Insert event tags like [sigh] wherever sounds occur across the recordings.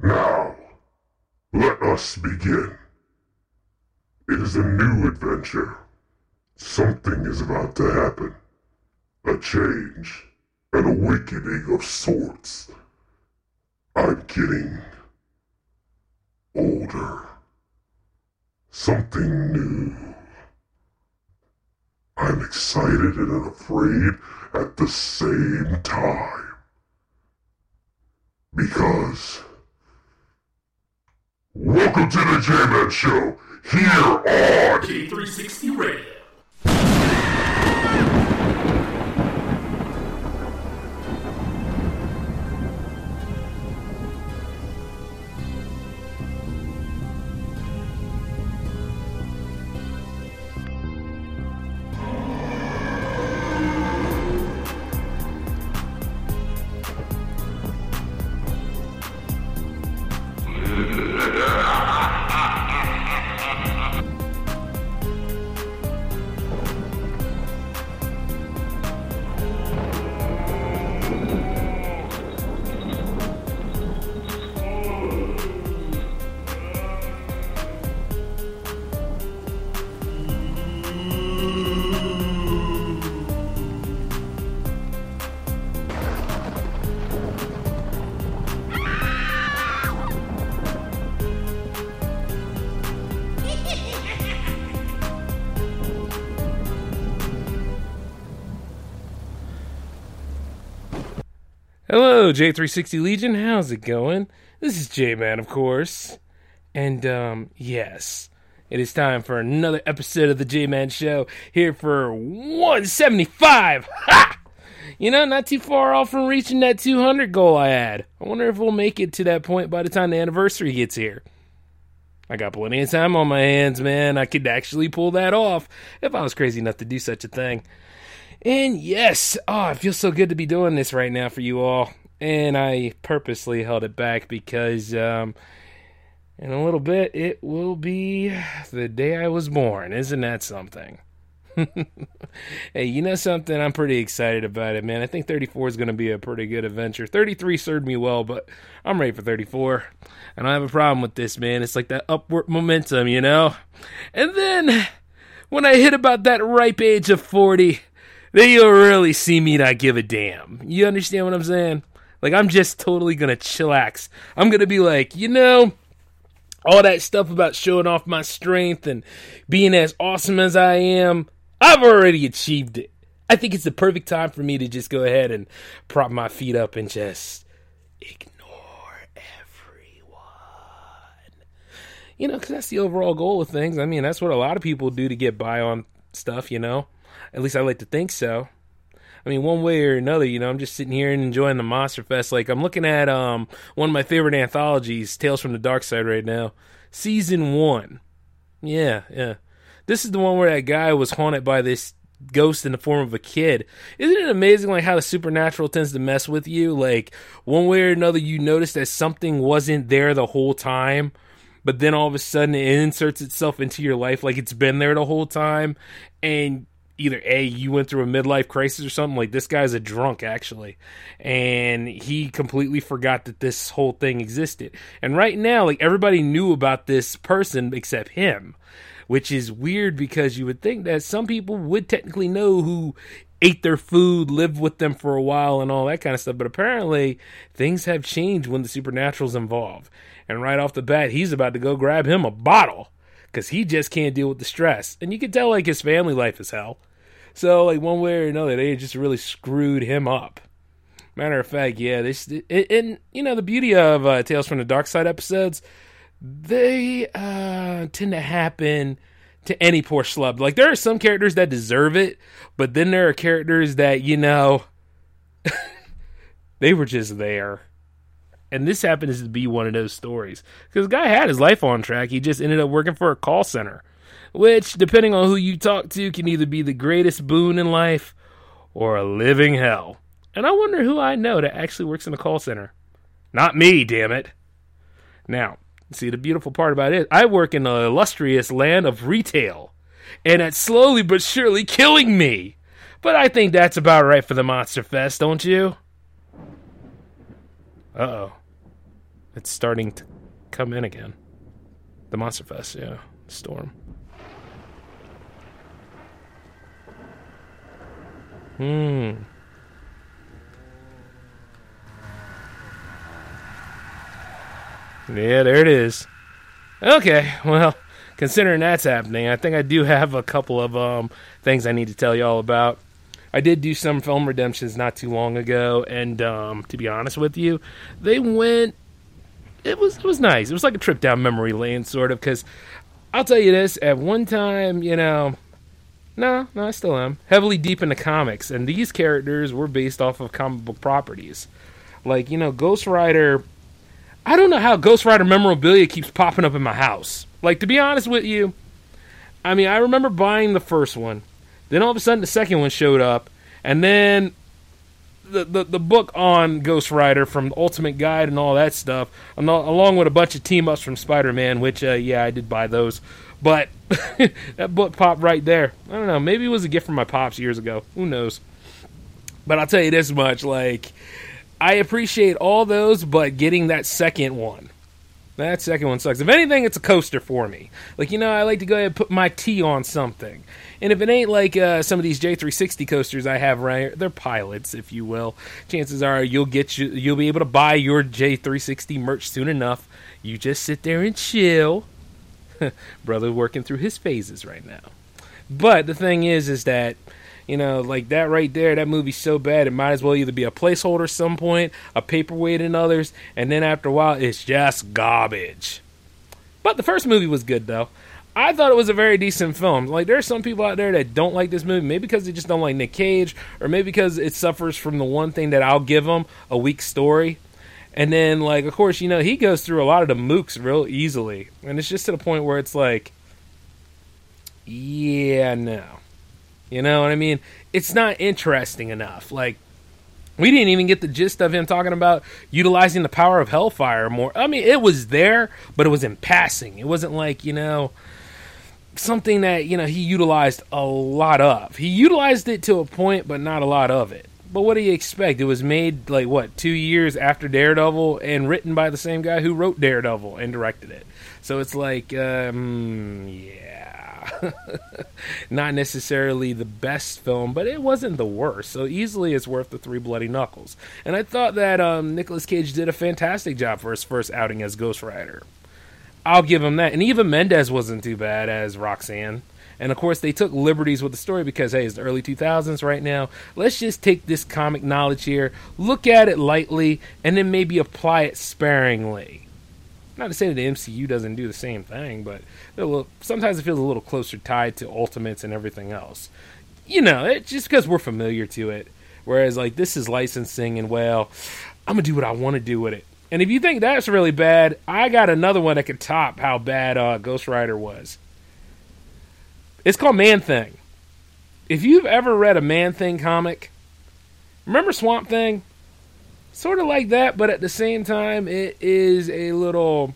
Now, let us begin. It is a new adventure. Something is about to happen. A change. An awakening of sorts. I'm getting older. Something new. I'm excited and afraid at the same time. Because Welcome to the J-Man Show, here on J360 Radio. Hello, J360 Legion. How's it going? This is J Man, of course. And, um, yes, it is time for another episode of the J Man Show here for 175. Ha! You know, not too far off from reaching that 200 goal I had. I wonder if we'll make it to that point by the time the anniversary gets here. I got plenty of time on my hands, man. I could actually pull that off if I was crazy enough to do such a thing. And yes, oh, it feels so good to be doing this right now for you all. And I purposely held it back because um, in a little bit it will be the day I was born. Isn't that something? [laughs] hey, you know something? I'm pretty excited about it, man. I think 34 is going to be a pretty good adventure. 33 served me well, but I'm ready for 34. I don't have a problem with this, man. It's like that upward momentum, you know? And then when I hit about that ripe age of 40, then you'll really see me not give a damn. You understand what I'm saying? Like, I'm just totally gonna chillax. I'm gonna be like, you know, all that stuff about showing off my strength and being as awesome as I am, I've already achieved it. I think it's the perfect time for me to just go ahead and prop my feet up and just ignore everyone. You know, because that's the overall goal of things. I mean, that's what a lot of people do to get by on stuff, you know? At least I like to think so. I mean, one way or another, you know, I'm just sitting here and enjoying the Monster Fest. Like, I'm looking at um one of my favorite anthologies, Tales from the Dark Side, right now. Season one. Yeah, yeah. This is the one where that guy was haunted by this ghost in the form of a kid. Isn't it amazing, like, how the supernatural tends to mess with you? Like, one way or another, you notice that something wasn't there the whole time but then all of a sudden it inserts itself into your life like it's been there the whole time and either a you went through a midlife crisis or something like this guy's a drunk actually and he completely forgot that this whole thing existed and right now like everybody knew about this person except him which is weird because you would think that some people would technically know who ate their food, lived with them for a while, and all that kind of stuff. But apparently, things have changed when the supernatural's involved. And right off the bat, he's about to go grab him a bottle because he just can't deal with the stress. And you can tell, like, his family life is hell. So, like, one way or another, they just really screwed him up. Matter of fact, yeah, this and you know the beauty of uh, Tales from the Dark Side episodes, they uh, tend to happen to any poor schlub. Like there are some characters that deserve it, but then there are characters that you know [laughs] they were just there, And this happens to be one of those stories. Because the guy had his life on track. He just ended up working for a call center, which, depending on who you talk to, can either be the greatest boon in life or a living hell. And I wonder who I know that actually works in a call center. Not me, damn it. Now, see, the beautiful part about it, I work in the illustrious land of retail, and it's slowly but surely killing me. But I think that's about right for the Monster Fest, don't you? Uh oh. It's starting to come in again. The Monster Fest, yeah. Storm. Hmm. Yeah, there it is. Okay, well, considering that's happening, I think I do have a couple of um, things I need to tell you all about. I did do some film redemptions not too long ago, and um, to be honest with you, they went. It was it was nice. It was like a trip down memory lane, sort of. Because I'll tell you this: at one time, you know, no, no, I still am. Heavily deep into comics, and these characters were based off of comic book properties, like you know, Ghost Rider I don't know how Ghost Rider memorabilia keeps popping up in my house. Like to be honest with you, I mean I remember buying the first one, then all of a sudden the second one showed up, and then the the, the book on Ghost Rider from Ultimate Guide and all that stuff, along with a bunch of team ups from Spider Man, which uh, yeah I did buy those, but [laughs] that book popped right there. I don't know, maybe it was a gift from my pops years ago. Who knows? But I'll tell you this much, like I appreciate all those, but getting that second one. That second one sucks. If anything, it's a coaster for me. Like, you know, I like to go ahead and put my tea on something. And if it ain't like uh, some of these J360 coasters I have right they're pilots, if you will. Chances are you'll get you, you'll be able to buy your J360 merch soon enough. You just sit there and chill. [laughs] Brother working through his phases right now. But the thing is, is that you know, like that right there, that movie's so bad, it might as well either be a placeholder some point, a paperweight in others, and then after a while, it's just garbage. But the first movie was good, though. I thought it was a very decent film. Like, there's some people out there that don't like this movie, maybe because they just don't like Nick Cage, or maybe because it suffers from the one thing that I'll give them a weak story. And then, like, of course, you know, he goes through a lot of the mooks real easily. And it's just to the point where it's like, yeah, no. You know what I mean? It's not interesting enough. Like, we didn't even get the gist of him talking about utilizing the power of hellfire more. I mean, it was there, but it was in passing. It wasn't like, you know, something that, you know, he utilized a lot of. He utilized it to a point, but not a lot of it. But what do you expect? It was made, like, what, two years after Daredevil and written by the same guy who wrote Daredevil and directed it. So it's like, um, yeah [laughs] not necessarily the best film, but it wasn't the worst. So easily it's worth the three bloody knuckles. And I thought that um, Nicolas Cage did a fantastic job for his first outing as Ghost Rider. I'll give him that. And Eva Mendes wasn't too bad as Roxanne. And of course, they took liberties with the story because, hey, it's the early 2000s right now. Let's just take this comic knowledge here, look at it lightly, and then maybe apply it sparingly. Not to say that the MCU doesn't do the same thing, but sometimes it feels a little closer tied to Ultimates and everything else. You know, just because we're familiar to it. Whereas, like, this is licensing, and well, I'm gonna do what I want to do with it. And if you think that's really bad, I got another one that could top how bad uh, Ghost Rider was. It's called Man Thing. If you've ever read a Man Thing comic, remember Swamp Thing? sort of like that, but at the same time, it is a little.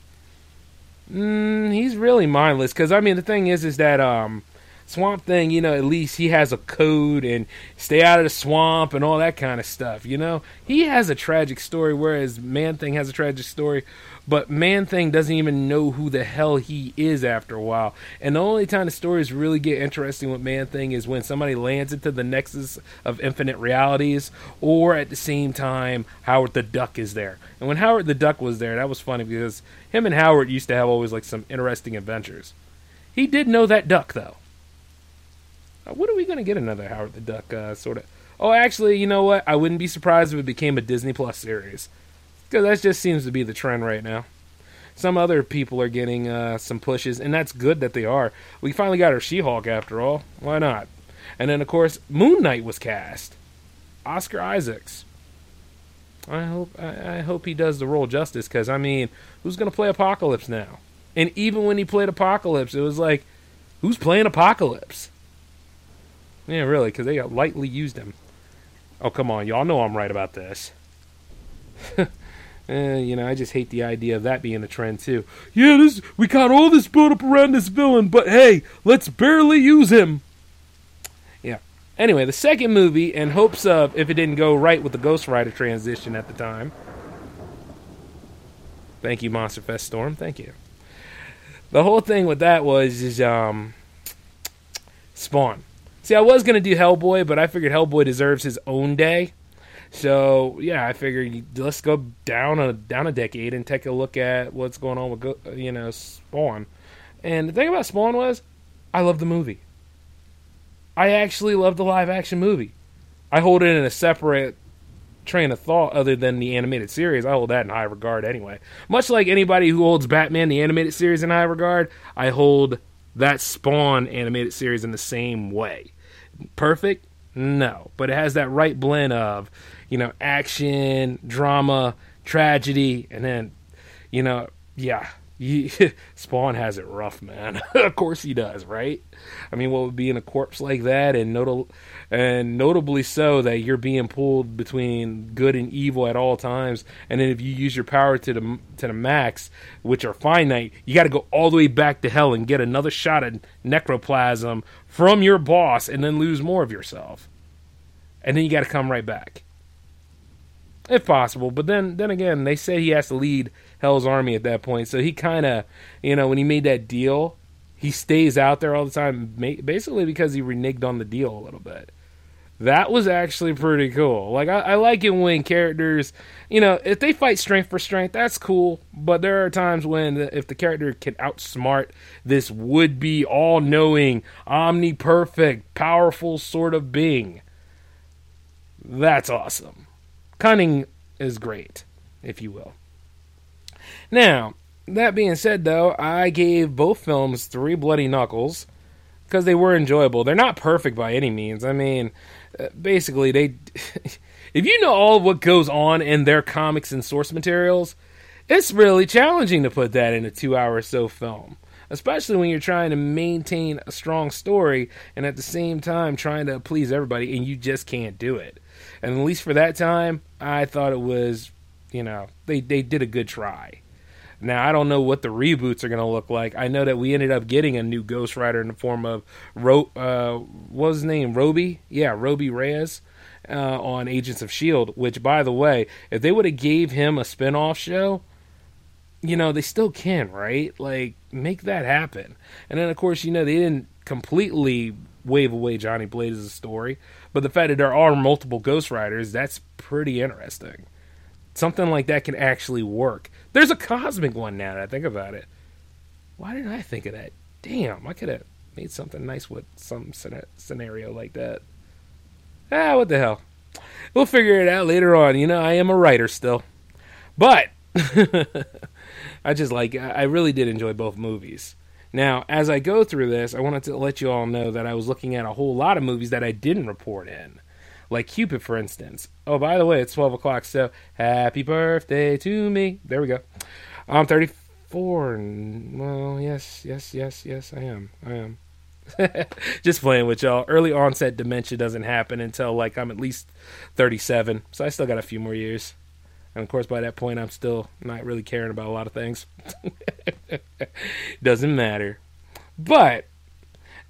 Mm, he's really mindless because I mean the thing is is that um, Swamp Thing, you know, at least he has a code and stay out of the swamp and all that kind of stuff. You know, he has a tragic story, whereas Man Thing has a tragic story. But Man Thing doesn't even know who the hell he is after a while. And the only time the stories really get interesting with Man Thing is when somebody lands into the nexus of infinite realities, or at the same time, Howard the Duck is there. And when Howard the Duck was there, that was funny because him and Howard used to have always like some interesting adventures. He did know that duck though. Uh, when are we going to get another Howard the Duck uh, sort of? Oh, actually, you know what? I wouldn't be surprised if it became a Disney Plus series. Because that just seems to be the trend right now. Some other people are getting uh, some pushes, and that's good that they are. We finally got our She Hulk after all. Why not? And then, of course, Moon Knight was cast. Oscar Isaacs. I hope I, I hope he does the role justice because I mean, who's gonna play Apocalypse now? And even when he played Apocalypse, it was like, who's playing Apocalypse? Yeah, really, because they lightly used him. Oh come on, y'all know I'm right about this. [laughs] Eh, you know, I just hate the idea of that being a trend too. Yeah, this we got all this build up around this villain, but hey, let's barely use him. Yeah. Anyway, the second movie, in hopes of if it didn't go right with the Ghost Rider transition at the time. Thank you, Monster Fest Storm. Thank you. The whole thing with that was is um Spawn. See, I was gonna do Hellboy, but I figured Hellboy deserves his own day. So yeah, I figured let's go down a down a decade and take a look at what's going on with you know Spawn. And the thing about Spawn was, I love the movie. I actually love the live action movie. I hold it in a separate train of thought other than the animated series. I hold that in high regard anyway. Much like anybody who holds Batman the animated series in high regard, I hold that Spawn animated series in the same way. Perfect? No, but it has that right blend of, you know, action, drama, tragedy, and then, you know, yeah, you, [laughs] Spawn has it rough, man. [laughs] of course he does, right? I mean, what would be in a corpse like that, and and notably so that you're being pulled between good and evil at all times, and then if you use your power to the to the max, which are finite, you got to go all the way back to hell and get another shot at necroplasm from your boss, and then lose more of yourself, and then you got to come right back, if possible. But then, then again, they say he has to lead Hell's Army at that point. So he kind of, you know, when he made that deal, he stays out there all the time, basically because he reneged on the deal a little bit. That was actually pretty cool. Like I, I, like it when characters, you know, if they fight strength for strength, that's cool. But there are times when if the character can outsmart this would-be all-knowing, omniperfect, powerful sort of being, that's awesome. Cunning is great, if you will. Now, that being said, though, I gave both films three bloody knuckles because they were enjoyable. They're not perfect by any means. I mean, uh, basically, they. [laughs] if you know all of what goes on in their comics and source materials, it's really challenging to put that in a two-hour or so film, especially when you're trying to maintain a strong story and at the same time trying to please everybody, and you just can't do it. And at least for that time, I thought it was, you know, they they did a good try. Now I don't know what the reboots are going to look like. I know that we ended up getting a new Ghost Rider in the form of Ro- uh, what was his name? Robbie, Yeah, Robbie Reyes uh, on Agents of Shield. Which, by the way, if they would have gave him a spinoff show, you know they still can, right? Like make that happen. And then of course you know they didn't completely wave away Johnny Blaze as a story, but the fact that there are multiple Ghost Riders, that's pretty interesting. Something like that can actually work. There's a cosmic one now that I think about it. Why didn't I think of that? Damn, I could have made something nice with some scenario like that. Ah, what the hell? We'll figure it out later on. You know, I am a writer still. But [laughs] I just like I really did enjoy both movies. Now, as I go through this, I wanted to let you all know that I was looking at a whole lot of movies that I didn't report in like Cupid, for instance. Oh, by the way, it's 12 o'clock, so happy birthday to me. There we go. I'm 34. Well, yes, yes, yes, yes, I am. I am. [laughs] Just playing with y'all. Early onset dementia doesn't happen until like I'm at least 37, so I still got a few more years. And of course, by that point, I'm still not really caring about a lot of things. [laughs] doesn't matter. But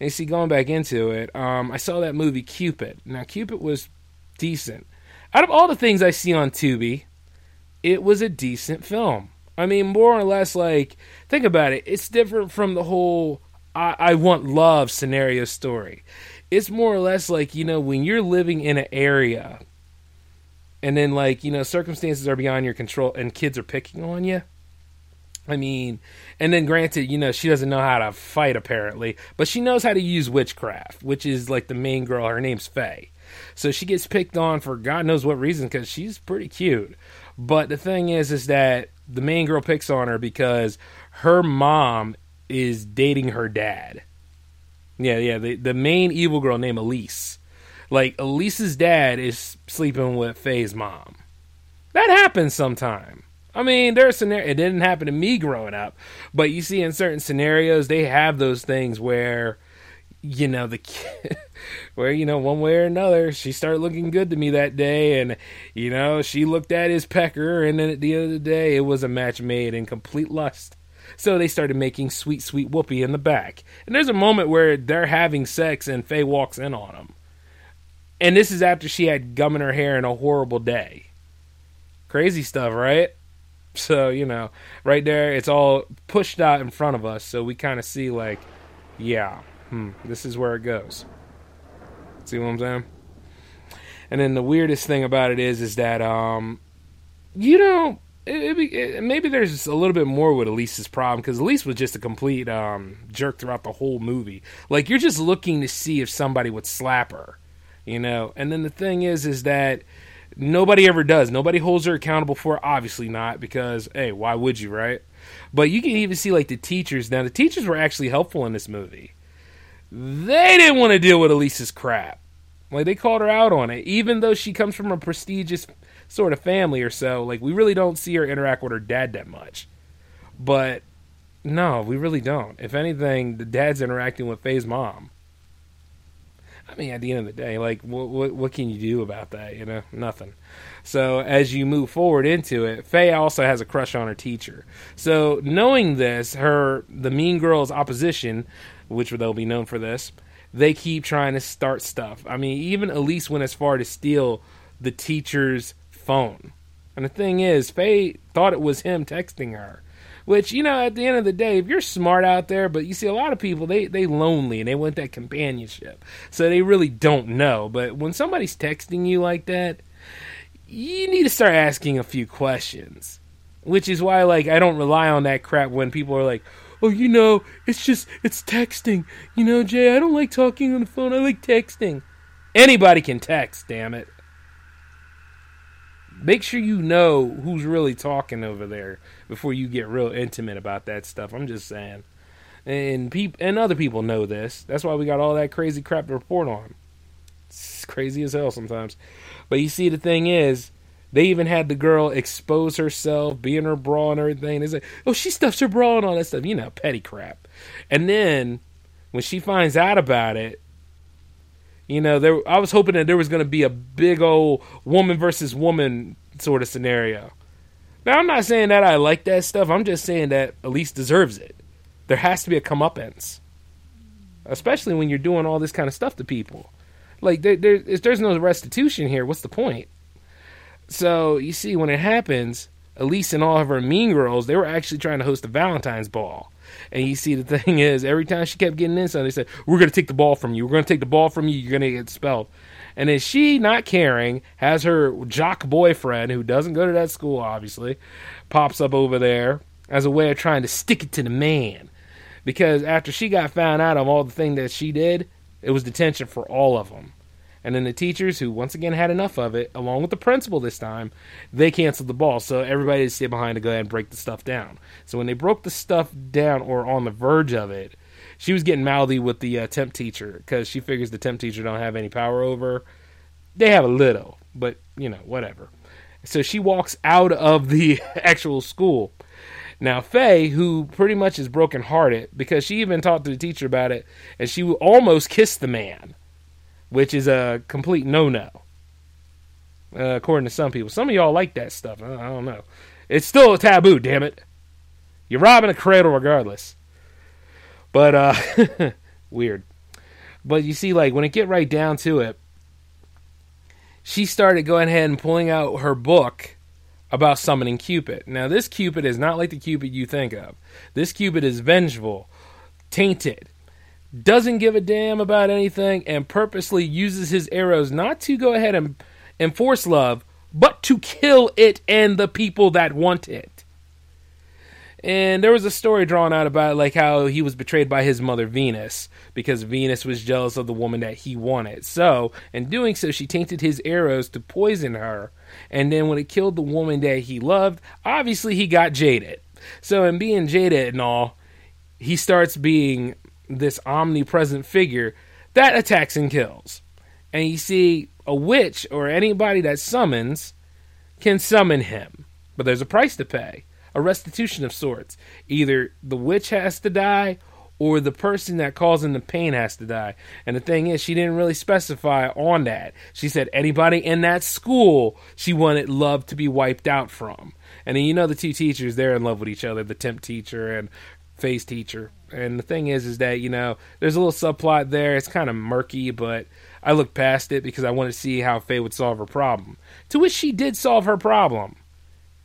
and see, going back into it, um, I saw that movie Cupid. Now, Cupid was decent. Out of all the things I see on Tubi, it was a decent film. I mean, more or less, like, think about it. It's different from the whole I, I want love scenario story. It's more or less like, you know, when you're living in an area and then, like, you know, circumstances are beyond your control and kids are picking on you I mean, and then granted, you know, she doesn't know how to fight apparently, but she knows how to use witchcraft, which is like the main girl. Her name's Faye. So she gets picked on for God knows what reason because she's pretty cute. But the thing is, is that the main girl picks on her because her mom is dating her dad. Yeah, yeah, the, the main evil girl named Elise. Like, Elise's dad is sleeping with Faye's mom. That happens sometime. I mean, there's scenario. It didn't happen to me growing up, but you see, in certain scenarios, they have those things where, you know, the [laughs] where you know, one way or another, she started looking good to me that day, and you know, she looked at his pecker, and then at the end of the day, it was a match made in complete lust. So they started making sweet, sweet whoopee in the back. And there's a moment where they're having sex, and Faye walks in on them. And this is after she had gum in her hair and a horrible day. Crazy stuff, right? So, you know, right there, it's all pushed out in front of us. So we kind of see, like, yeah, hmm, this is where it goes. See what I'm saying? And then the weirdest thing about it is, is that, um, you know, it, it, it, maybe there's a little bit more with Elise's problem because Elise was just a complete um, jerk throughout the whole movie. Like you're just looking to see if somebody would slap her, you know. And then the thing is, is that nobody ever does. Nobody holds her accountable for it. Obviously not because hey, why would you, right? But you can even see like the teachers. Now the teachers were actually helpful in this movie. They didn't want to deal with Elise's crap. Like they called her out on it, even though she comes from a prestigious sort of family or so. Like we really don't see her interact with her dad that much. But no, we really don't. If anything, the dad's interacting with Faye's mom. Mean, at the end of the day, like, what, what, what can you do about that? You know, nothing. So as you move forward into it, Faye also has a crush on her teacher. So knowing this, her the Mean Girls opposition, which they'll be known for this, they keep trying to start stuff. I mean, even Elise went as far to steal the teacher's phone. And the thing is, Faye thought it was him texting her. Which, you know, at the end of the day, if you're smart out there, but you see a lot of people, they, they lonely and they want that companionship. So they really don't know. But when somebody's texting you like that, you need to start asking a few questions. Which is why, like, I don't rely on that crap when people are like, oh, you know, it's just, it's texting. You know, Jay, I don't like talking on the phone. I like texting. Anybody can text, damn it make sure you know who's really talking over there before you get real intimate about that stuff. I'm just saying. And peop- and other people know this. That's why we got all that crazy crap to report on. It's crazy as hell sometimes. But you see the thing is, they even had the girl expose herself, be in her bra and everything. They say, "Oh, she stuffs her bra and all that stuff." You know, petty crap. And then when she finds out about it, you know, there I was hoping that there was going to be a big old woman versus woman sort of scenario. Now, I'm not saying that I like that stuff. I'm just saying that Elise deserves it. There has to be a comeuppance, especially when you're doing all this kind of stuff to people. Like there, there, there's no restitution here, what's the point? So you see, when it happens, Elise and all of her mean girls, they were actually trying to host a Valentine's ball. And you see, the [laughs] thing is, every time she kept getting in, so they said, "We're going to take the ball from you. We're going to take the ball from you. You're going to get expelled." And then she, not caring, has her jock boyfriend, who doesn't go to that school, obviously, pops up over there as a way of trying to stick it to the man. Because after she got found out of all the thing that she did, it was detention for all of them. And then the teachers, who once again had enough of it, along with the principal this time, they canceled the ball. So everybody had to stay behind to go ahead and break the stuff down. So when they broke the stuff down or on the verge of it, she was getting mouthy with the uh, temp teacher because she figures the temp teacher don't have any power over. They have a little, but you know, whatever. So she walks out of the [laughs] actual school. Now, Faye, who pretty much is brokenhearted because she even talked to the teacher about it, and she almost kissed the man which is a complete no-no. Uh, according to some people, some of y'all like that stuff. I, don't know. It's still a taboo. Damn it! You're robbing a cradle regardless. But uh, [laughs] weird. But you see, like when it get right down to it, she started going ahead and pulling out her book about summoning Cupid. Now, this Cupid is not like the Cupid you think of. This Cupid is vengeful, tainted, doesn't give a damn about anything, and purposely uses his arrows not to go ahead and enforce love, but to kill it and the people that want it. And there was a story drawn out about like how he was betrayed by his mother Venus because Venus was jealous of the woman that he wanted. So, in doing so, she tainted his arrows to poison her. And then when it killed the woman that he loved, obviously he got jaded. So, in being jaded and all, he starts being this omnipresent figure that attacks and kills. And you see a witch or anybody that summons can summon him, but there's a price to pay, a restitution of sorts. Either the witch has to die or the person that causing the pain has to die. And the thing is, she didn't really specify on that. She said anybody in that school she wanted love to be wiped out from. And then you know the two teachers, they're in love with each other, the temp teacher and Faye's teacher. And the thing is, is that, you know, there's a little subplot there. It's kind of murky, but I looked past it because I wanted to see how Faye would solve her problem. To which she did solve her problem.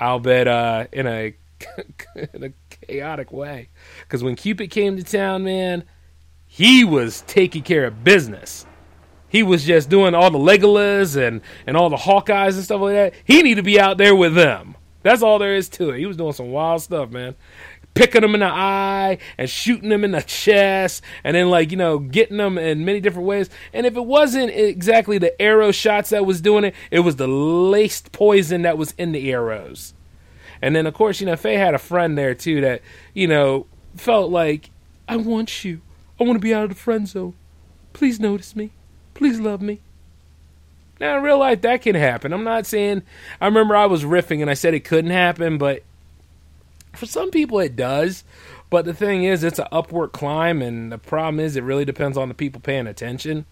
I'll bet uh, in a [laughs] in a chaotic way. Because when Cupid came to town, man, he was taking care of business. He was just doing all the Legolas and, and all the Hawkeyes and stuff like that. He needed to be out there with them. That's all there is to it. He was doing some wild stuff, man. Picking them in the eye and shooting them in the chest, and then like you know getting them in many different ways. And if it wasn't exactly the arrow shots that was doing it, it was the laced poison that was in the arrows. And then, of course, you know, Faye had a friend there too that, you know, felt like, I want you. I want to be out of the friend zone. Please notice me. Please love me. Now, in real life, that can happen. I'm not saying, I remember I was riffing and I said it couldn't happen, but for some people it does. But the thing is, it's an upward climb, and the problem is, it really depends on the people paying attention.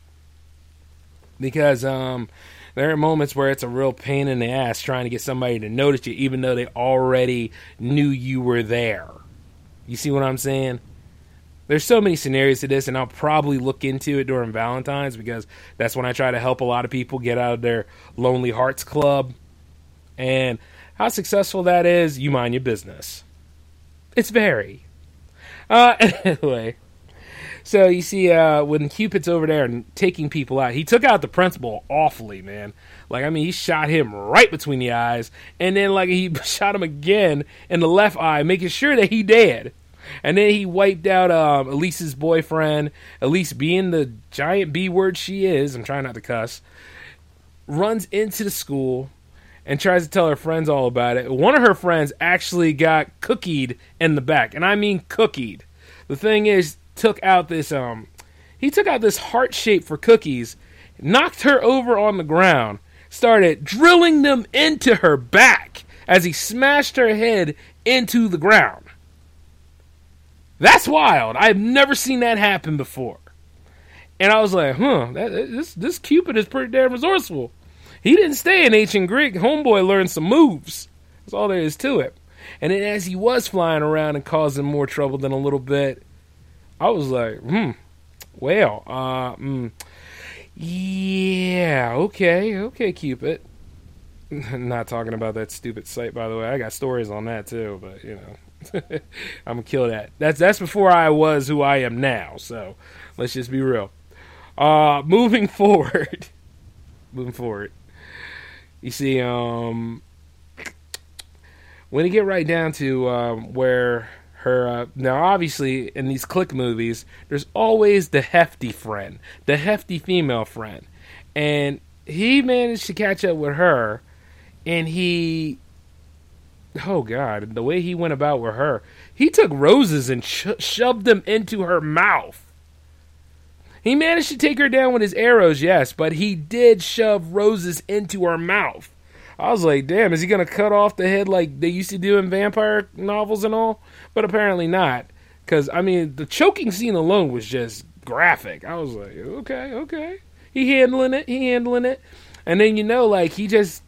Because, um, there are moments where it's a real pain in the ass trying to get somebody to notice you, even though they already knew you were there. You see what I'm saying? There's so many scenarios to this, and I'll probably look into it during Valentine's because that's when I try to help a lot of people get out of their Lonely Hearts Club. And how successful that is, you mind your business. It's very. Uh, [laughs] anyway, so you see, uh, when Cupid's over there and taking people out, he took out the principal awfully, man. Like, I mean, he shot him right between the eyes, and then like he [laughs] shot him again in the left eye, making sure that he dead. And then he wiped out um, Elise's boyfriend. Elise, being the giant B word she is, I'm trying not to cuss, runs into the school and tries to tell her friends all about it. One of her friends actually got cookied in the back, and I mean cookied. The thing is, took out this um he took out this heart shape for cookies, knocked her over on the ground, started drilling them into her back as he smashed her head into the ground. That's wild. I've never seen that happen before. And I was like, huh, that, this this Cupid is pretty damn resourceful. He didn't stay in ancient Greek. Homeboy learned some moves. That's all there is to it. And then as he was flying around and causing more trouble than a little bit, I was like, hmm, well, uh, mm, yeah, okay, okay, Cupid. [laughs] Not talking about that stupid site, by the way. I got stories on that too, but you know, [laughs] I'm gonna kill that. That's that's before I was who I am now. So let's just be real. Uh, [laughs] moving forward, moving forward. You see, um, when you get right down to um, where her uh, now obviously in these clique movies there's always the hefty friend the hefty female friend. And he managed to catch up with her and he oh god the way he went about with her he took roses and sh- shoved them into her mouth he managed to take her down with his arrows yes but he did shove roses into her mouth I was like, damn, is he gonna cut off the head like they used to do in vampire novels and all? But apparently not, because I mean, the choking scene alone was just graphic. I was like, okay, okay, he handling it, he handling it, and then you know, like he just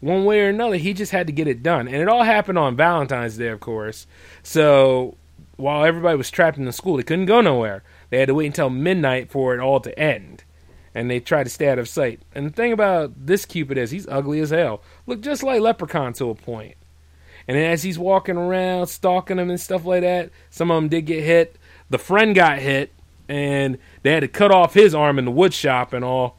one way or another, he just had to get it done, and it all happened on Valentine's Day, of course. So while everybody was trapped in the school, they couldn't go nowhere. They had to wait until midnight for it all to end and they tried to stay out of sight. And the thing about this Cupid is he's ugly as hell. Look just like Leprechaun to a point. And as he's walking around, stalking them and stuff like that, some of them did get hit. The friend got hit, and they had to cut off his arm in the wood shop and all.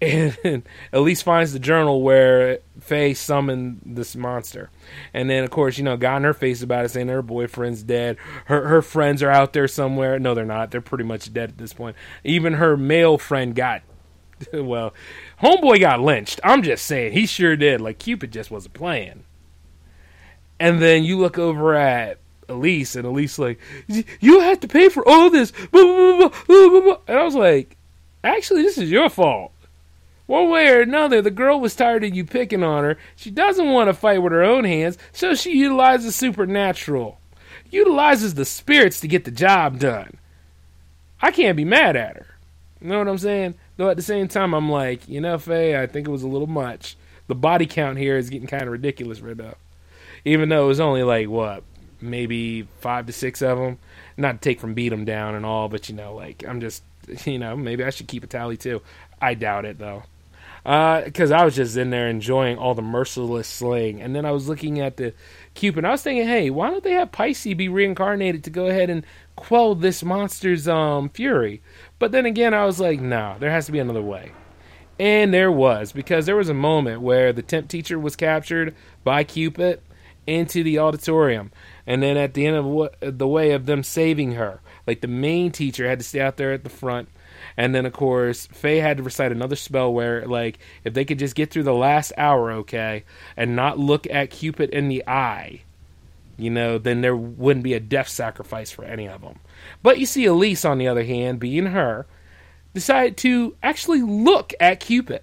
And [laughs] Elise finds the journal where Faye summoned this monster. And then, of course, you know, got in her face about it, saying her boyfriend's dead. Her her friends are out there somewhere. No, they're not. They're pretty much dead at this point. Even her male friend got, [laughs] well, homeboy got lynched. I'm just saying, he sure did. Like Cupid just wasn't playing. And then you look over at Elise, and Elise like, you have to pay for all this. And I was like, actually, this is your fault One way or another, the girl was tired of you picking on her. She doesn't want to fight with her own hands, so she utilizes supernatural. Utilizes the spirits to get the job done. I can't be mad at her. You know what I'm saying? Though at the same time, I'm like, you know, Faye, I think it was a little much. The body count here is getting kind of ridiculous right now. Even though it was only like, what, maybe five to six of them. Not to take from beat them down and all, but you know, like, I'm just, [laughs] you know, maybe I should keep a tally too. I doubt it though. Because uh, I was just in there enjoying all the merciless slaying. And then I was looking at the Cupid. I was thinking, hey, why don't they have Pisces be reincarnated to go ahead and quell this monster's um fury? But then again, I was like, no, there has to be another way. And there was, because there was a moment where the temp teacher was captured by Cupid into the auditorium. And then at the end of the way of them saving her, like the main teacher had to stay out there at the front and then of course Faye had to recite another spell where like if they could just get through the last hour, okay, and not look at Cupid in the eye, you know, then there wouldn't be a death sacrifice for any of them. But you see Elise on the other hand, being her, decided to actually look at Cupid.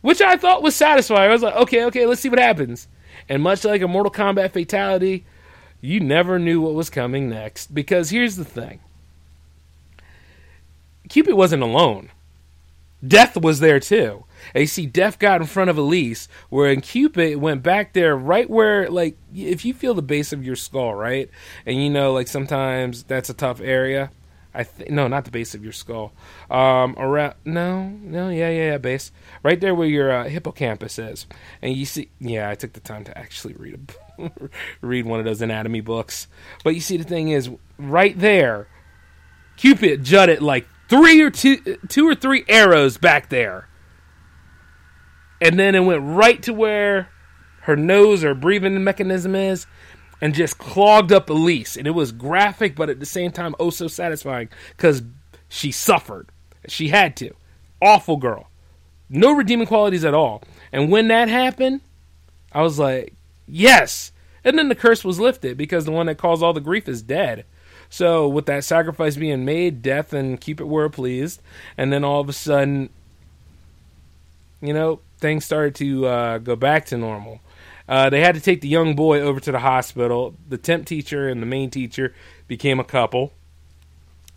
Which I thought was satisfying. I was like, okay, okay, let's see what happens. And much like a Mortal Kombat fatality, you never knew what was coming next. Because here's the thing Cupid wasn't alone. Death was there too. And you see, Death got in front of Elise, where in Cupid went back there, right where, like, if you feel the base of your skull, right, and you know, like sometimes that's a tough area. I th- no, not the base of your skull. Um, around no, no, yeah, yeah, yeah, base right there where your uh, hippocampus is, and you see, yeah, I took the time to actually read a [laughs] read one of those anatomy books. But you see, the thing is, right there, Cupid jutted like three or two, two or three arrows back there, and then it went right to where her nose or breathing mechanism is, and just clogged up Elise. And it was graphic, but at the same time, oh so satisfying because she suffered. She had to. Awful girl. No redeeming qualities at all. And when that happened, I was like, yes. And then the curse was lifted because the one that caused all the grief is dead. So with that sacrifice being made, death and Cupid were pleased, and then all of a sudden, you know, things started to uh, go back to normal. Uh, they had to take the young boy over to the hospital. The temp teacher and the main teacher became a couple.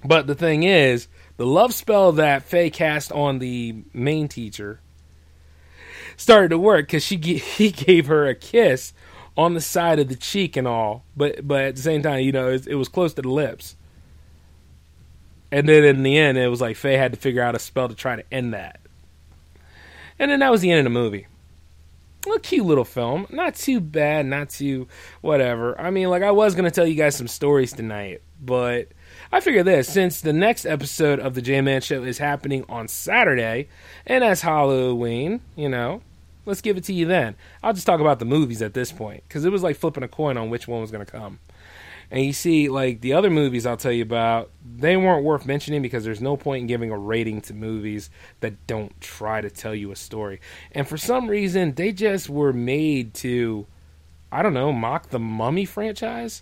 But the thing is, the love spell that Faye cast on the main teacher started to work because she [laughs] he gave her a kiss on the side of the cheek and all, but but at the same time, you know, it, it was close to the lips. And then in the end, it was like Faye had to figure out a spell to try to end that. And then that was the end of the movie. A cute little film, not too bad, not too whatever. I mean, like I was gonna tell you guys some stories tonight, but I figure this since the next episode of the J Man Show is happening on Saturday, and as Halloween, you know, Let's give it to you then. I'll just talk about the movies at this point because it was like flipping a coin on which one was going to come. And you see, like the other movies I'll tell you about, they weren't worth mentioning because there's no point in giving a rating to movies that don't try to tell you a story. And for some reason, they just were made to, I don't know, mock the Mummy franchise.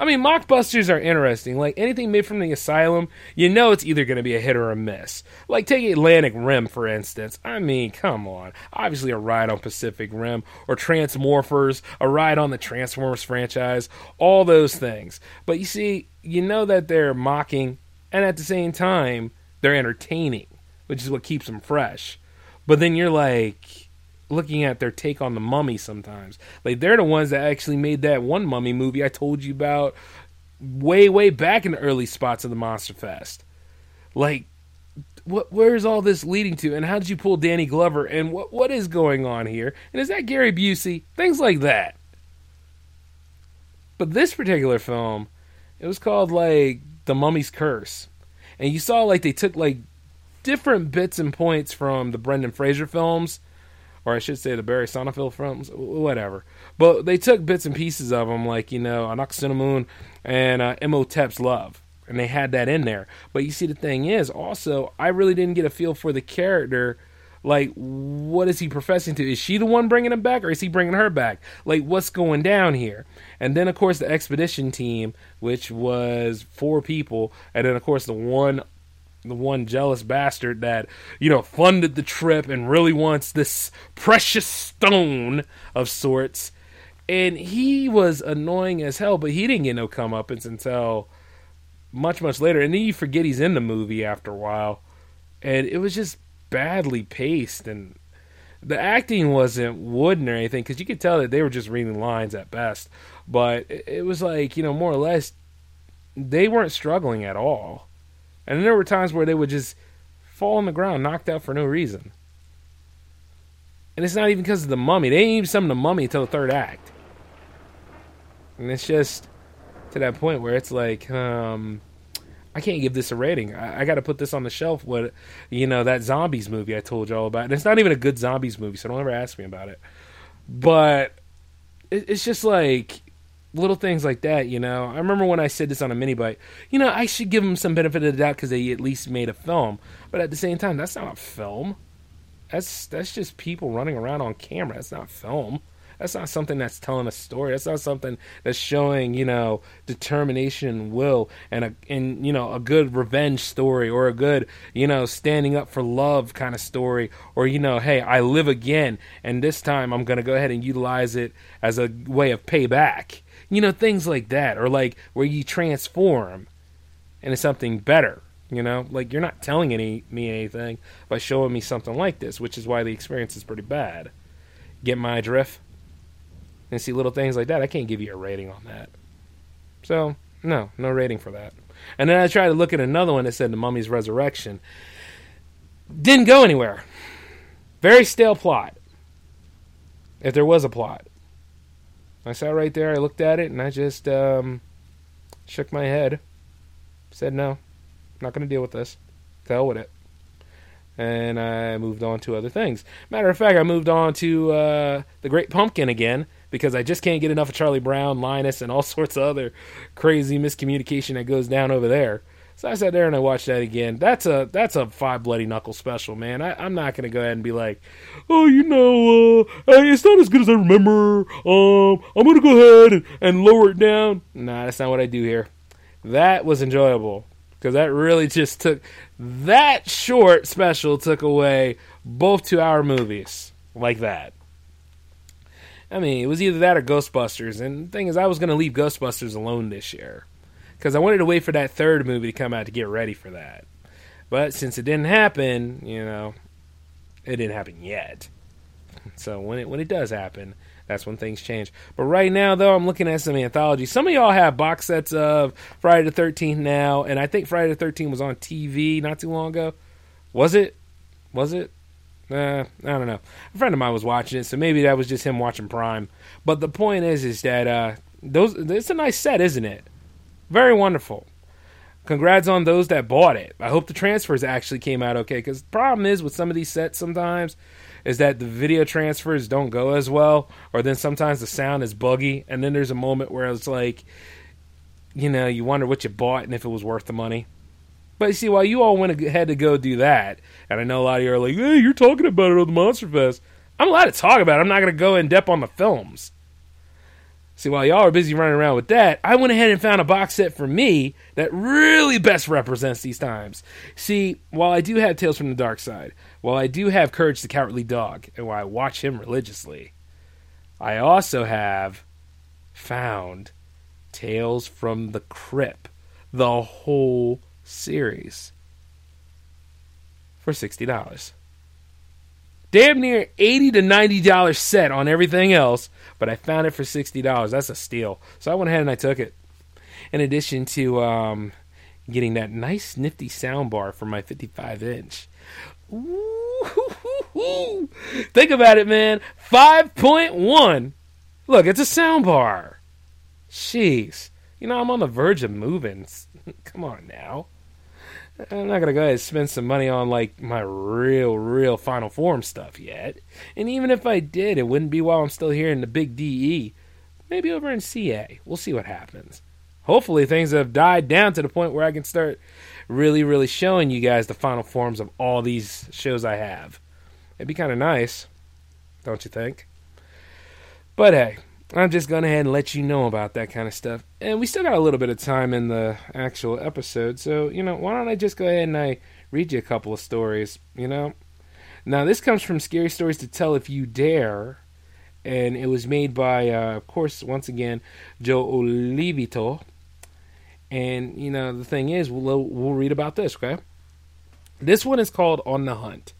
I mean, mockbusters are interesting. Like anything made from the asylum, you know it's either going to be a hit or a miss. Like take Atlantic Rim for instance. I mean, come on. Obviously, a ride on Pacific Rim or Transmorphers, a ride on the Transformers franchise, all those things. But you see, you know that they're mocking, and at the same time, they're entertaining, which is what keeps them fresh. But then you're like looking at their take on the mummy sometimes. Like they're the ones that actually made that one mummy movie I told you about way, way back in the early spots of the Monster Fest. Like what where is all this leading to and how did you pull Danny Glover and what what is going on here? And is that Gary Busey? Things like that. But this particular film, it was called like The Mummy's Curse. And you saw like they took like different bits and points from the Brendan Fraser films or I should say the Barry Sonnenfeld films, whatever. But they took bits and pieces of them, like you know, Anck-su-namun and uh, Imhotep's Love, and they had that in there. But you see, the thing is, also, I really didn't get a feel for the character. Like, what is he professing to? Is she the one bringing him back, or is he bringing her back? Like, what's going down here? And then, of course, the expedition team, which was four people, and then, of course, the one the one jealous bastard that you know funded the trip and really wants this precious stone of sorts. And he was annoying as hell, but he didn't get no comeuppance until much much later. And then you forget he's in the movie after a while, and it was just badly paced and the acting wasn't wooden or anything because you could tell that they were just reading lines at best. But it was like you know more or less they weren't struggling at all, and then there were times where they would just fall on the ground, knocked out for no reason. And it's not even because of the mummy. They ain't even summon the mummy until the third act. And it's just to that point where it's like, um, I can't give this a rating. I, I got to put this on the shelf. What you know that zombies movie I told you all about, and it's not even a good zombies movie, so don't ever ask me about it. But it, it's just like little things like that. You know, I remember when I said this on a mini bite. You know, I should give them some benefit of the doubt because they at least made a film. But at the same time, that's not a film. That's that's just people running around on camera. That's not film. That's not something that's telling a story. That's not something that's showing, you know, determination and will and a and you know, a good revenge story or a good, you know, standing up for love kind of story or you know, hey, I live again and this time I'm going to go ahead and utilize it as a way of payback. You know, things like that or like where you transform into something better. You know, like you're not telling any me anything by showing me something like this, which is why the experience is pretty bad. Get my drift? and see little things like that, I can't give you a rating on that. So, no, no rating for that. And then I tried to look at another one that said The Mummy's Resurrection. Didn't go anywhere. Very stale plot. If there was a plot. I sat right there, I looked at it, and I just um, shook my head. Said, no, not going to deal with this. To hell with it. And I moved on to other things. Matter of fact, I moved on to uh, The Great Pumpkin again because I just can't get enough of Charlie Brown, Linus, and all [laughs] sorts of other crazy miscommunication that goes down over there. So I sat there and I watched that again. That's a that's a five bloody knuckle special, man. I, am not gonna go ahead and be like, oh, you know, uh, it's not as good as I remember. Um, I'm gonna go ahead and, and lower it down. Nah, that's not what I do here. That was enjoyable because that really just took that short special took away both two hour movies like that. I mean, it was either that or Ghostbusters. And the thing is, I was going to leave Ghostbusters alone this year because I wanted to wait for that third movie to come out to get ready for that. But since it didn't happen, you know, it didn't happen yet. [laughs] So when it when it does happen, that's when things change. But right now, though, I'm looking at some anthologies. Some of y'all have box sets of Friday the 13th now, and I think Friday the 13th was on TV not too long ago. Was it? Was it? Uh, I don't know. A friend of mine was watching it, so maybe that was just him watching Prime. But the point is, is that uh, those it's a nice set, isn't it? Very wonderful. Congrats on those that bought it. I hope the transfers actually came out okay. Because the problem is with some of these sets sometimes is that the video transfers don't go as well, or then sometimes the sound is buggy, and then there's a moment where it's like, you know, you wonder what you bought and if it was worth the money. But you see, while you all went ahead to go do that, and I know a lot of you are like, hey, you're talking about it on the Monster Fest. I'm allowed to talk about it. I'm not going to go in depth on the films. See, while y'all are busy running around with that, I went ahead and found a box set for me that really best represents these times. See, while I do have Tales from the Dark Side, while I do have Courage the Cowardly Dog, and while I watch him religiously, I also have found Tales from the Crypt, the whole series for $60. Damn near 80 to $90 set on everything else, but I found it for $60. That's a steal. So I went ahead and I took it. In addition to um, getting that nice nifty sound bar for my 55 inch. Think about it, man. 5.1. Look, it's a sound bar Jeez. You know, I'm on the verge of moving. [laughs] Come on now. I'm not gonna go ahead and spend some money on like my real, real Final Form stuff yet. And even if I did, it wouldn't be while I'm still here in the big DE. Maybe over in CA. We'll see what happens. Hopefully things have died down to the point where I can start really, really showing you guys the final forms of all these shows I have. It'd be kind of nice, don't you think? But hey, I'm just going ahead and let you know about that kind of stuff. And we still got a little bit of time in the actual episode, so, you know, why don't I just go ahead and I read you a couple of stories, you know? Now, this comes from Scary Stories to Tell If You Dare, and it was made by, uh, of course, once again, Joe Olivito. And, you know, the thing is, we'll, we'll read about this, okay? This one is called On the Hunt.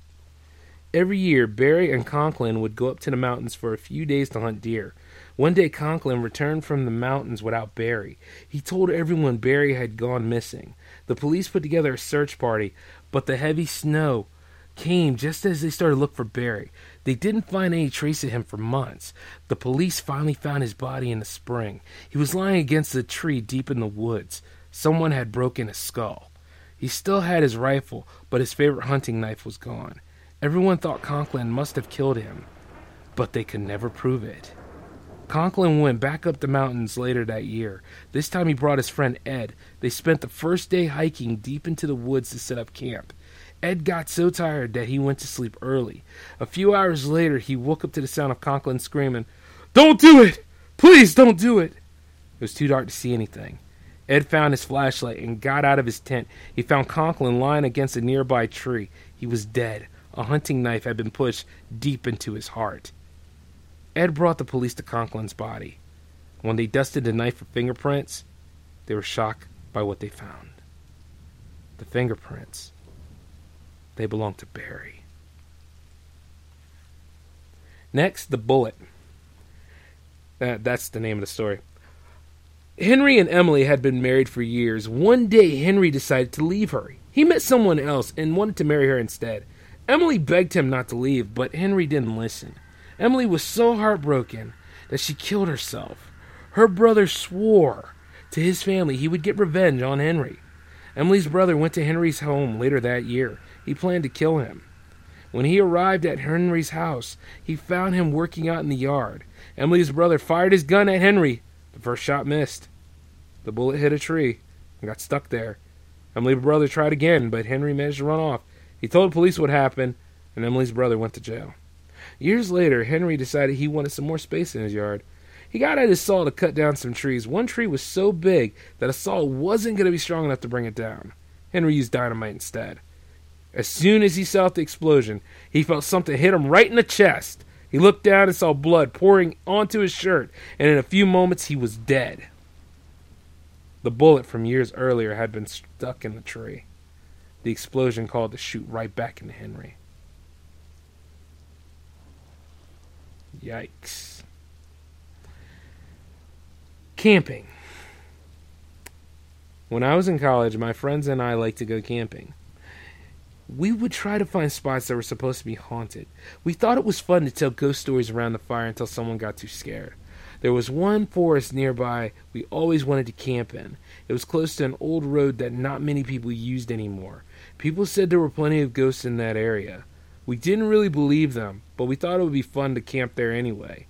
Every year, Barry and Conklin would go up to the mountains for a few days to hunt deer. One day, Conklin returned from the mountains without Barry. He told everyone Barry had gone missing. The police put together a search party, but the heavy snow came just as they started to look for Barry. They didn't find any trace of him for months. The police finally found his body in the spring. He was lying against a tree deep in the woods. Someone had broken his skull. He still had his rifle, but his favorite hunting knife was gone. Everyone thought Conklin must have killed him, but they could never prove it. Conklin went back up the mountains later that year. This time he brought his friend Ed. They spent the first day hiking deep into the woods to set up camp. Ed got so tired that he went to sleep early. A few hours later, he woke up to the sound of Conklin screaming, Don't do it! Please don't do it! It was too dark to see anything. Ed found his flashlight and got out of his tent. He found Conklin lying against a nearby tree. He was dead. A hunting knife had been pushed deep into his heart. Ed brought the police to Conklin's body. When they dusted the knife for fingerprints, they were shocked by what they found. The fingerprints. They belonged to Barry. Next, the bullet. That, that's the name of the story. Henry and Emily had been married for years. One day, Henry decided to leave her. He met someone else and wanted to marry her instead. Emily begged him not to leave, but Henry didn't listen. Emily was so heartbroken that she killed herself. Her brother swore to his family he would get revenge on Henry. Emily's brother went to Henry's home later that year. He planned to kill him. When he arrived at Henry's house, he found him working out in the yard. Emily's brother fired his gun at Henry. The first shot missed. The bullet hit a tree and got stuck there. Emily's brother tried again, but Henry managed to run off. He told the police what happened, and Emily's brother went to jail. Years later, Henry decided he wanted some more space in his yard. He got out his saw to cut down some trees. One tree was so big that a saw wasn't going to be strong enough to bring it down. Henry used dynamite instead. As soon as he saw the explosion, he felt something hit him right in the chest. He looked down and saw blood pouring onto his shirt, and in a few moments he was dead. The bullet from years earlier had been stuck in the tree. The explosion called to shoot right back into Henry. Yikes. Camping. When I was in college, my friends and I liked to go camping. We would try to find spots that were supposed to be haunted. We thought it was fun to tell ghost stories around the fire until someone got too scared. There was one forest nearby we always wanted to camp in. It was close to an old road that not many people used anymore. People said there were plenty of ghosts in that area. We didn't really believe them, but we thought it would be fun to camp there anyway.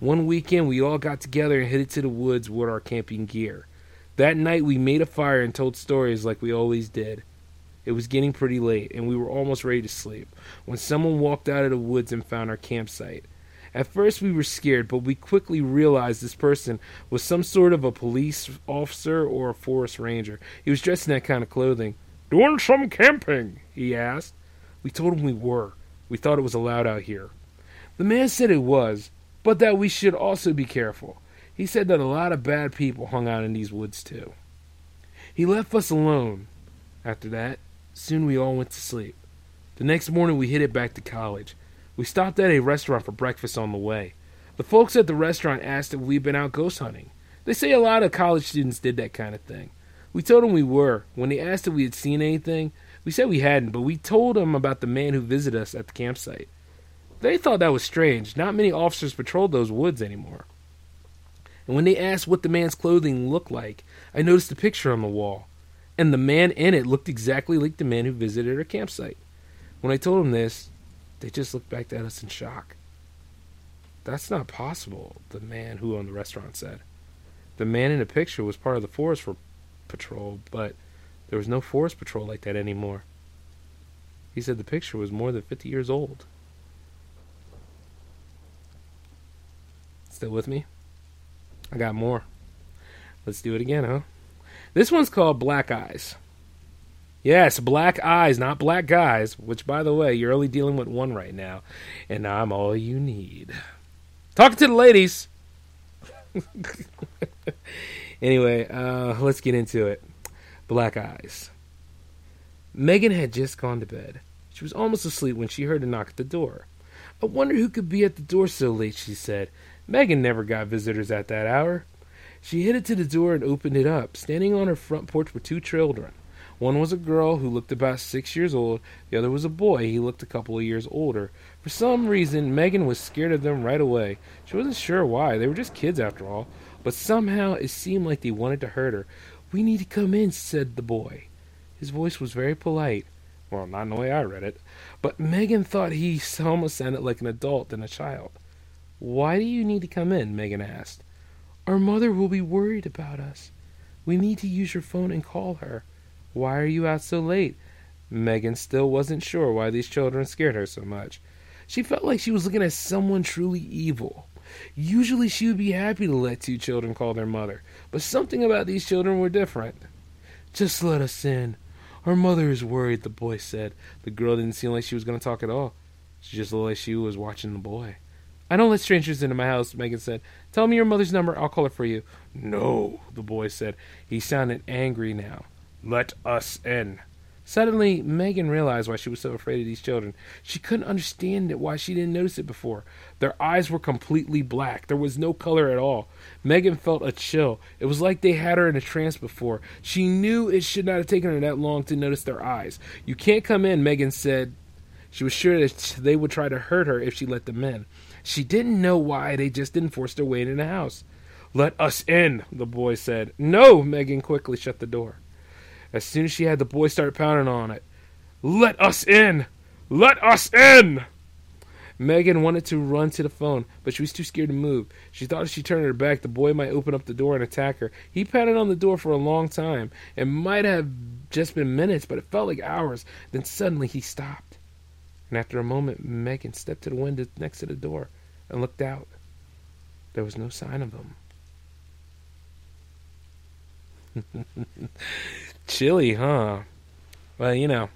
One weekend, we all got together and headed to the woods with our camping gear. That night, we made a fire and told stories like we always did. It was getting pretty late, and we were almost ready to sleep when someone walked out of the woods and found our campsite. At first, we were scared, but we quickly realized this person was some sort of a police officer or a forest ranger. He was dressed in that kind of clothing. Doing some camping? he asked. We told him we were. We thought it was allowed out here. The man said it was, but that we should also be careful. He said that a lot of bad people hung out in these woods too. He left us alone. After that, soon we all went to sleep. The next morning we headed back to college. We stopped at a restaurant for breakfast on the way. The folks at the restaurant asked if we'd been out ghost hunting. They say a lot of college students did that kind of thing. We told them we were. When they asked if we had seen anything, we said we hadn't, but we told them about the man who visited us at the campsite. They thought that was strange. Not many officers patrolled those woods anymore. And when they asked what the man's clothing looked like, I noticed a picture on the wall. And the man in it looked exactly like the man who visited our campsite. When I told them this, they just looked back at us in shock. That's not possible, the man who owned the restaurant said. The man in the picture was part of the forest patrol, but there was no forest patrol like that anymore. He said the picture was more than 50 years old. Still with me? I got more. Let's do it again, huh? This one's called Black Eyes. Yes, black eyes, not black guys, which, by the way, you're only dealing with one right now, and I'm all you need. Talking to the ladies. [laughs] anyway, uh, let's get into it. Black eyes. Megan had just gone to bed. She was almost asleep when she heard a knock at the door. I wonder who could be at the door so late, she said. Megan never got visitors at that hour. She it to the door and opened it up. Standing on her front porch were two children. One was a girl who looked about six years old. The other was a boy. He looked a couple of years older. For some reason, Megan was scared of them right away. She wasn't sure why. They were just kids after all. But somehow it seemed like they wanted to hurt her. We need to come in, said the boy. His voice was very polite. Well, not in the way I read it. But Megan thought he [laughs] almost sounded like an adult than a child. Why do you need to come in? Megan asked. Our mother will be worried about us. We need to use your phone and call her. Why are you out so late? Megan still wasn't sure why these children scared her so much. She felt like she was looking at someone truly evil. Usually she would be happy to let two children call their mother, but something about these children were different. Just let us in. Our mother is worried, the boy said. The girl didn't seem like she was going to talk at all. She just looked like she was watching the boy. I don't let strangers into my house, Megan said. Tell me your mother's number. I'll call her for you. No, the boy said. He sounded angry now. Let us in. Suddenly, Megan realized why she was so afraid of these children. She couldn't understand it, why she didn't notice it before. Their eyes were completely black. There was no color at all. Megan felt a chill. It was like they had her in a trance before. She knew it should not have taken her that long to notice their eyes. You can't come in, Megan said. She was sure that they would try to hurt her if she let them in. She didn't know why they just didn't force their way into the house. Let us in, the boy said. No, Megan quickly shut the door. As soon as she had the boy start pounding on it. Let us in! Let us in! Megan wanted to run to the phone, but she was too scared to move. She thought if she turned her back, the boy might open up the door and attack her. He pounded on the door for a long time. It might have just been minutes, but it felt like hours. Then suddenly he stopped. And after a moment, Megan stepped to the window next to the door and looked out. There was no sign of them. [laughs] Chilly, huh? Well, you know,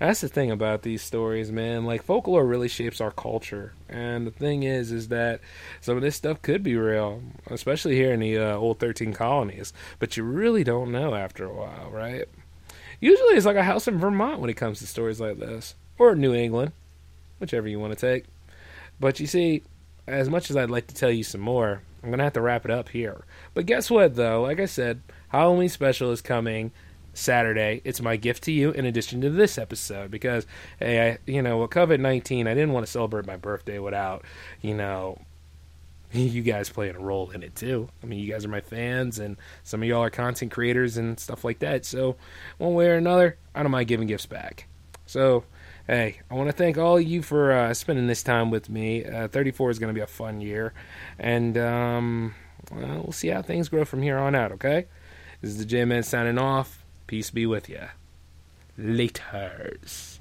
that's the thing about these stories, man. Like folklore really shapes our culture, and the thing is, is that some of this stuff could be real, especially here in the uh, old thirteen colonies. But you really don't know after a while, right? Usually, it's like a house in Vermont when it comes to stories like this, or New England, whichever you want to take. But you see, as much as I'd like to tell you some more, I'm gonna have to wrap it up here. But guess what, though? Like I said, Halloween special is coming Saturday. It's my gift to you in addition to this episode because, hey, I, you know, with COVID 19, I didn't want to celebrate my birthday without, you know, [laughs] you guys playing a role in it too. I mean, you guys are my fans, and some of y'all are content creators and stuff like that. So, one way or another, I don't mind giving gifts back. So, hey, I want to thank all of you for uh, spending this time with me. Uh, 34 is going to be a fun year, and um, well, we'll see how things grow from here on out. Okay, this is the J Man signing off. Peace be with you. Laters.